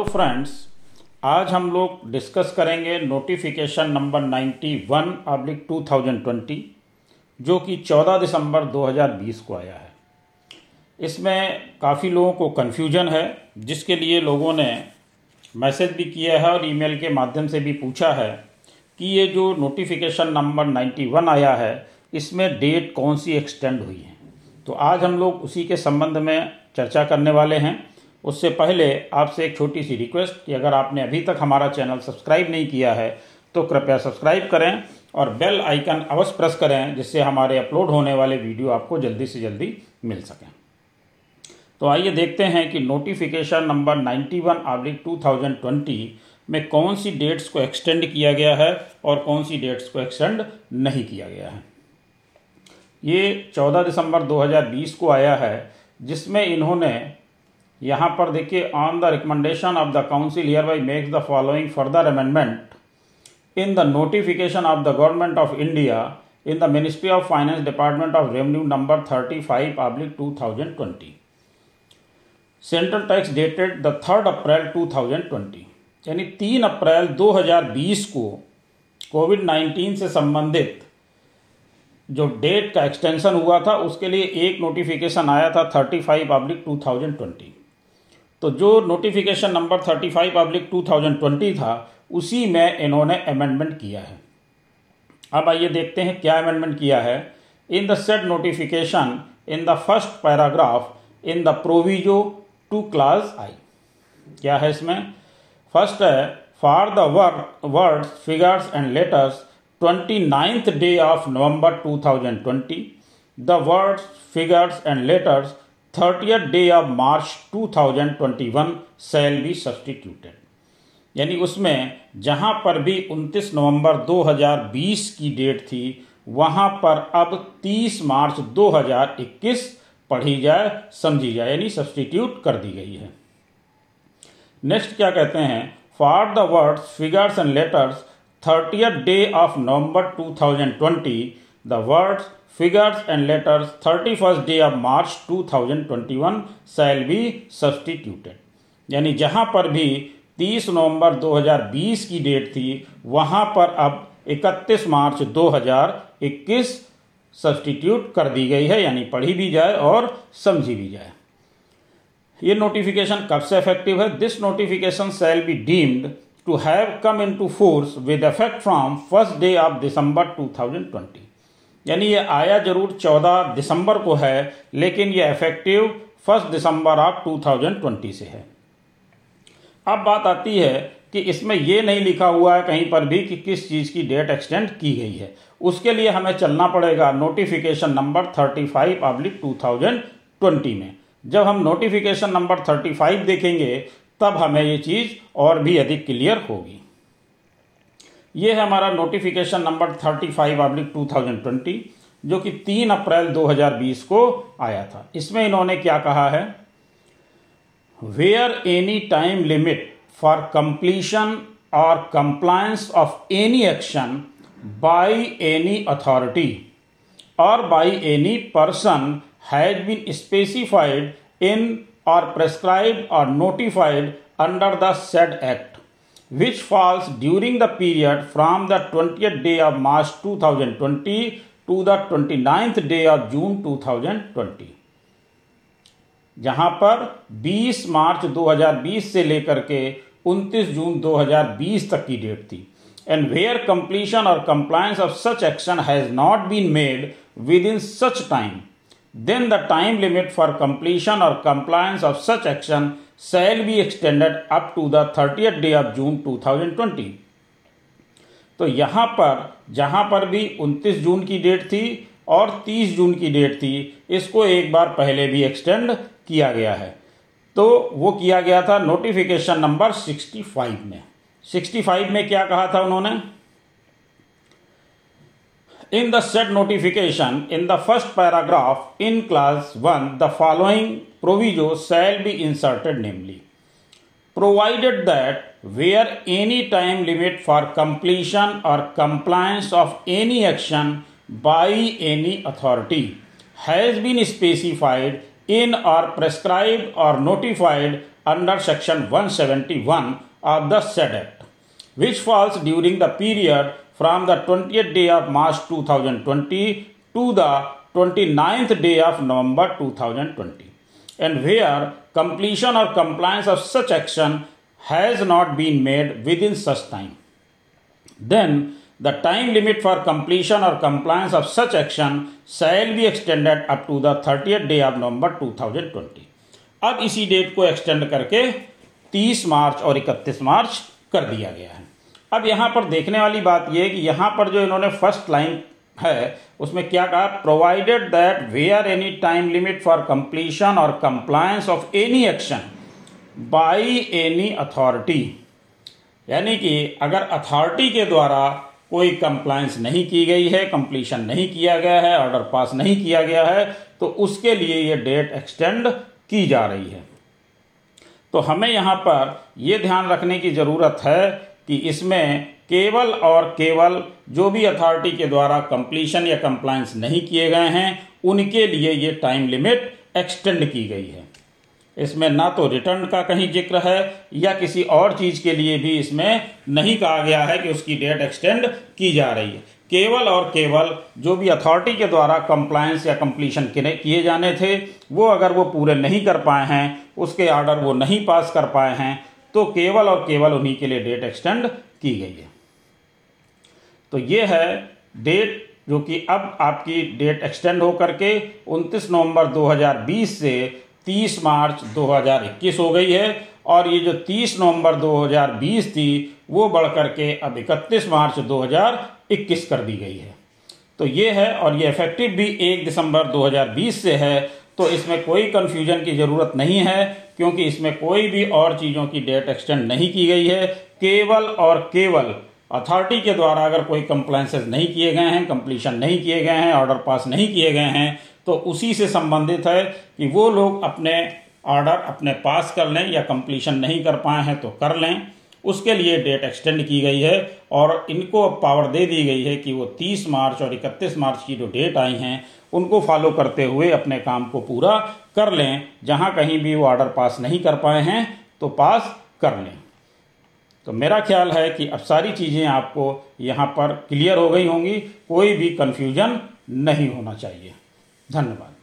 तो फ्रेंड्स आज हम लोग डिस्कस करेंगे notification number 91 one oblique two जो कि 14 दिसंबर 2020 को आया है। इसमें काफ़ी लोगों को कन्फ्यूज़न है, जिसके लिए लोगों ने मैसेज भी किया है और ईमेल के माध्यम से भी पूछा है कि ये जो नोटिफिकेशन नंबर 91 आया है, इसमें डेट कौन सी एक्सटेंड हुई है। तो आज हम लोग उसी के संबंध में चर्चा करने वाले हैं। उससे पहले आपसे एक छोटी सी रिक्वेस्ट कि अगर आपने अभी तक हमारा चैनल सब्सक्राइब नहीं किया है तो कृपया सब्सक्राइब करें और बेल आइकन अवश्य प्रेस करें, जिससे हमारे अपलोड होने वाले वीडियो आपको जल्दी से जल्दी मिल सकें। तो आइए देखते हैं कि notification number 91 one oblique two में कौन सी डेट्स को एक्सटेंड किया गया है और कौन सी डेट्स को एक्सटेंड नहीं किया गया है। ये 14 दिसंबर 2020 को आया है, जिसमें इन्होंने यहाँ पर देखिए on the recommendation of the council hereby makes the following further amendment in the notification of the government of India in the ministry of finance department of revenue number thirty five public two thousand twenty central tax dated the third April two thousand twenty यानी तीन अप्रैल दो हज़ार बीस को covid nineteen से संबंधित जो डेट का एक्सटेंशन हुआ था, उसके लिए एक नोटिफिकेशन आया था thirty five public two thousand twenty तो जो notification number thirty five public two thousand twenty था, उसी में इन्होंने अमेंडमेंट किया है। अब आइए देखते हैं क्या अमेंडमेंट किया है। In the said notification in the first paragraph in the proviso to clause I क्या है इसमें? फ़र्स्ट है for the work words figures and letters twenty ninth day of November two thousand twenty the words figures and letters thirtieth day of March two thousand twenty one shall be substituted यानी उसमें जहाँ पर भी 29 नवंबर 2020 की date थी, वहाँ पर अब 30 मार्च 2021 पढ़ी जाए, समझी जाए, यानी सब्सटीट्यूट कर दी गई है। नेक्स्ट क्या कहते हैं? For the words figures and letters thirtieth day of November 2020 the words and letters thirty first day of March 2021 shall be substituted यानी जहाँ पर भी 30 नवंबर 2020 की डेट थी, वहाँ पर अब 31 मार्च 2021 सब्सटीट्यूट कर दी गई है, यानी पढ़ी भी जाए और समझी भी जाए। ये नोटिफिकेशन कब से इफ़ेक्टिव है? This notification shall be deemed to have come into force with effect from first day of December 2020 यानी ये आया ज़रूर 14 दिसंबर को है, लेकिन ये इफ़ेक्टिव फ़र्स्ट दिसंबर ऑफ़ 2020 से है। अब बात आती है कि इसमें ये नहीं लिखा हुआ है कहीं पर भी कि किस चीज़ की डेट एक्सटेंड की गई है। उसके लिए हमें चलना पड़ेगा notification number 35 five public two में। जब हम नोटिफिकेशन नंबर 35 देखेंगे, तब हमें ये चीज़ और भी अधिक क्लियर होगी। ये है हमारा notification number thirty five oblique two thousand twenty जो कि तीन अप्रैल 2020 को आया था। इसमें इन्होंने क्या कहा है? Where any time limit for completion or compliance of any action by any authority or by any person has been specified in or prescribe or notified under the said act. Which falls during the period from the twenty day of March two thousand twenty to the twenty ninth day of June two thousand twenty जहाँ पर 20 मार्च 2020 से लेकर के 29 जून 2020 तक की date थी। And where completion or compliance of such action has not been made within such time then the time limit for completion or compliance of such action shall be extended up to the 30th day of June 2020. तो यहाँ पर, जहाँ पर भी 29 जून की date थी और 30 जून की डेट थी, इसको एक बार पहले भी एक्सटेंड किया गया है। तो वो किया गया था नोटिफिकेशन नंबर 65 में। 65 में क्या कहा था उन्होंने? In the said notification, in the first paragraph in class 1, the following proviso shall be inserted namely, provided that where any time limit for completion or compliance of any action by any authority has been specified in or prescribed or notified under section 171 of the said act, which falls during the period from the twenty day of March 2020 thousand twenty to the twenty ninth day of November two thousand twenty and where completion or compliance of such action has not been made within such time then the time limit for completion or compliance of such action shall be extended up to the thirty day of November two thousand twenty अब इसी date को extend करके तीस मार्च और इकतीस मार्च कर दिया गया है। अब यहाँ पर देखने वाली बात यह कि यहाँ पर जो इन्होंने फ़र्स्ट लाइन है, उसमें क्या कहा? Provided that where any time limit for completion or compliance of any action by any authority यानी कि अगर अथॉरिटी के द्वारा कोई कंप्लायंस नहीं की गई है कंप्लीशन नहीं किया गया है ऑर्डर पास नहीं किया गया है तो उसके लिए ये डेट एक्सटेंड की जा रही है। तो हमें यहाँ पर यह ध्यान रखने की ज़रूरत है कि इसमें केवल और केवल जो भी अथॉरिटी के द्वारा कंप्लीशन या कंप्लायंस नहीं किए गए हैं, उनके लिए ये टाइम लिमिट एक्सटेंड की गई है। इसमें ना तो रिटर्न का कहीं ज़िक्र है, या किसी और चीज़ के लिए भी इसमें नहीं कहा गया है कि उसकी डेट एक्सटेंड की जा रही है। केवल और केवल जो भी अथॉरिटी के द्वारा कंप्लायंस या कंप्लीशन किए जाने थे, वो अगर वो पूरे नहीं कर पाए हैं, उसके ऑर्डर वो नहीं पास कर पाए हैं तो केवल और केवल उन्हीं के लिए डेट एक्सटेंड की गई है। तो ये है डेट जो कि अब आपकी डेट एक्सटेंड होकर के 29 नवंबर 2020 से 30 मार्च 2021 हो गई है और ये जो 30 नवंबर 2020 थी, वो बढ़ करके अब 31 मार्च 2021 कर दी गई है। तो ये है और ये इफ़ेक्टिव भी 1 दिसंबर 2020 से है तो इसमें कोई कंफ्यूजन की ज़रूरत नहीं है, क्योंकि इसमें कोई भी और चीज़ों की डेट एक्सटेंड नहीं की गई है। केवल और केवल अथॉरिटी के द्वारा अगर कोई कंप्लाइंसेस नहीं किए गए हैं कंप्लीशन नहीं किए गए हैं ऑर्डर पास नहीं किए गए हैं तो उसी से संबंधित है कि वो लोग अपने ऑर्डर अपने पास कर लें या कंप्लीशन नहीं कर पाए हैं तो कर लें। उसके लिए डेट एक्सटेंड की गई है और इनको अब पावर दे दी गई है कि वो 30 मार्च और 31 मार्च की जो डेट आई हैं, उनको फॉलो करते हुए अपने काम को पूरा कर लें। जहाँ कहीं भी वो ऑर्डर पास नहीं कर पाए हैं तो पास कर लें। तो मेरा ख्याल है कि अब सारी चीज़ें आपको यहाँ पर क्लियर हो गई होंगी। कोई भी कन्फ्यूज़न नहीं होना चाहिए। धन्यवाद।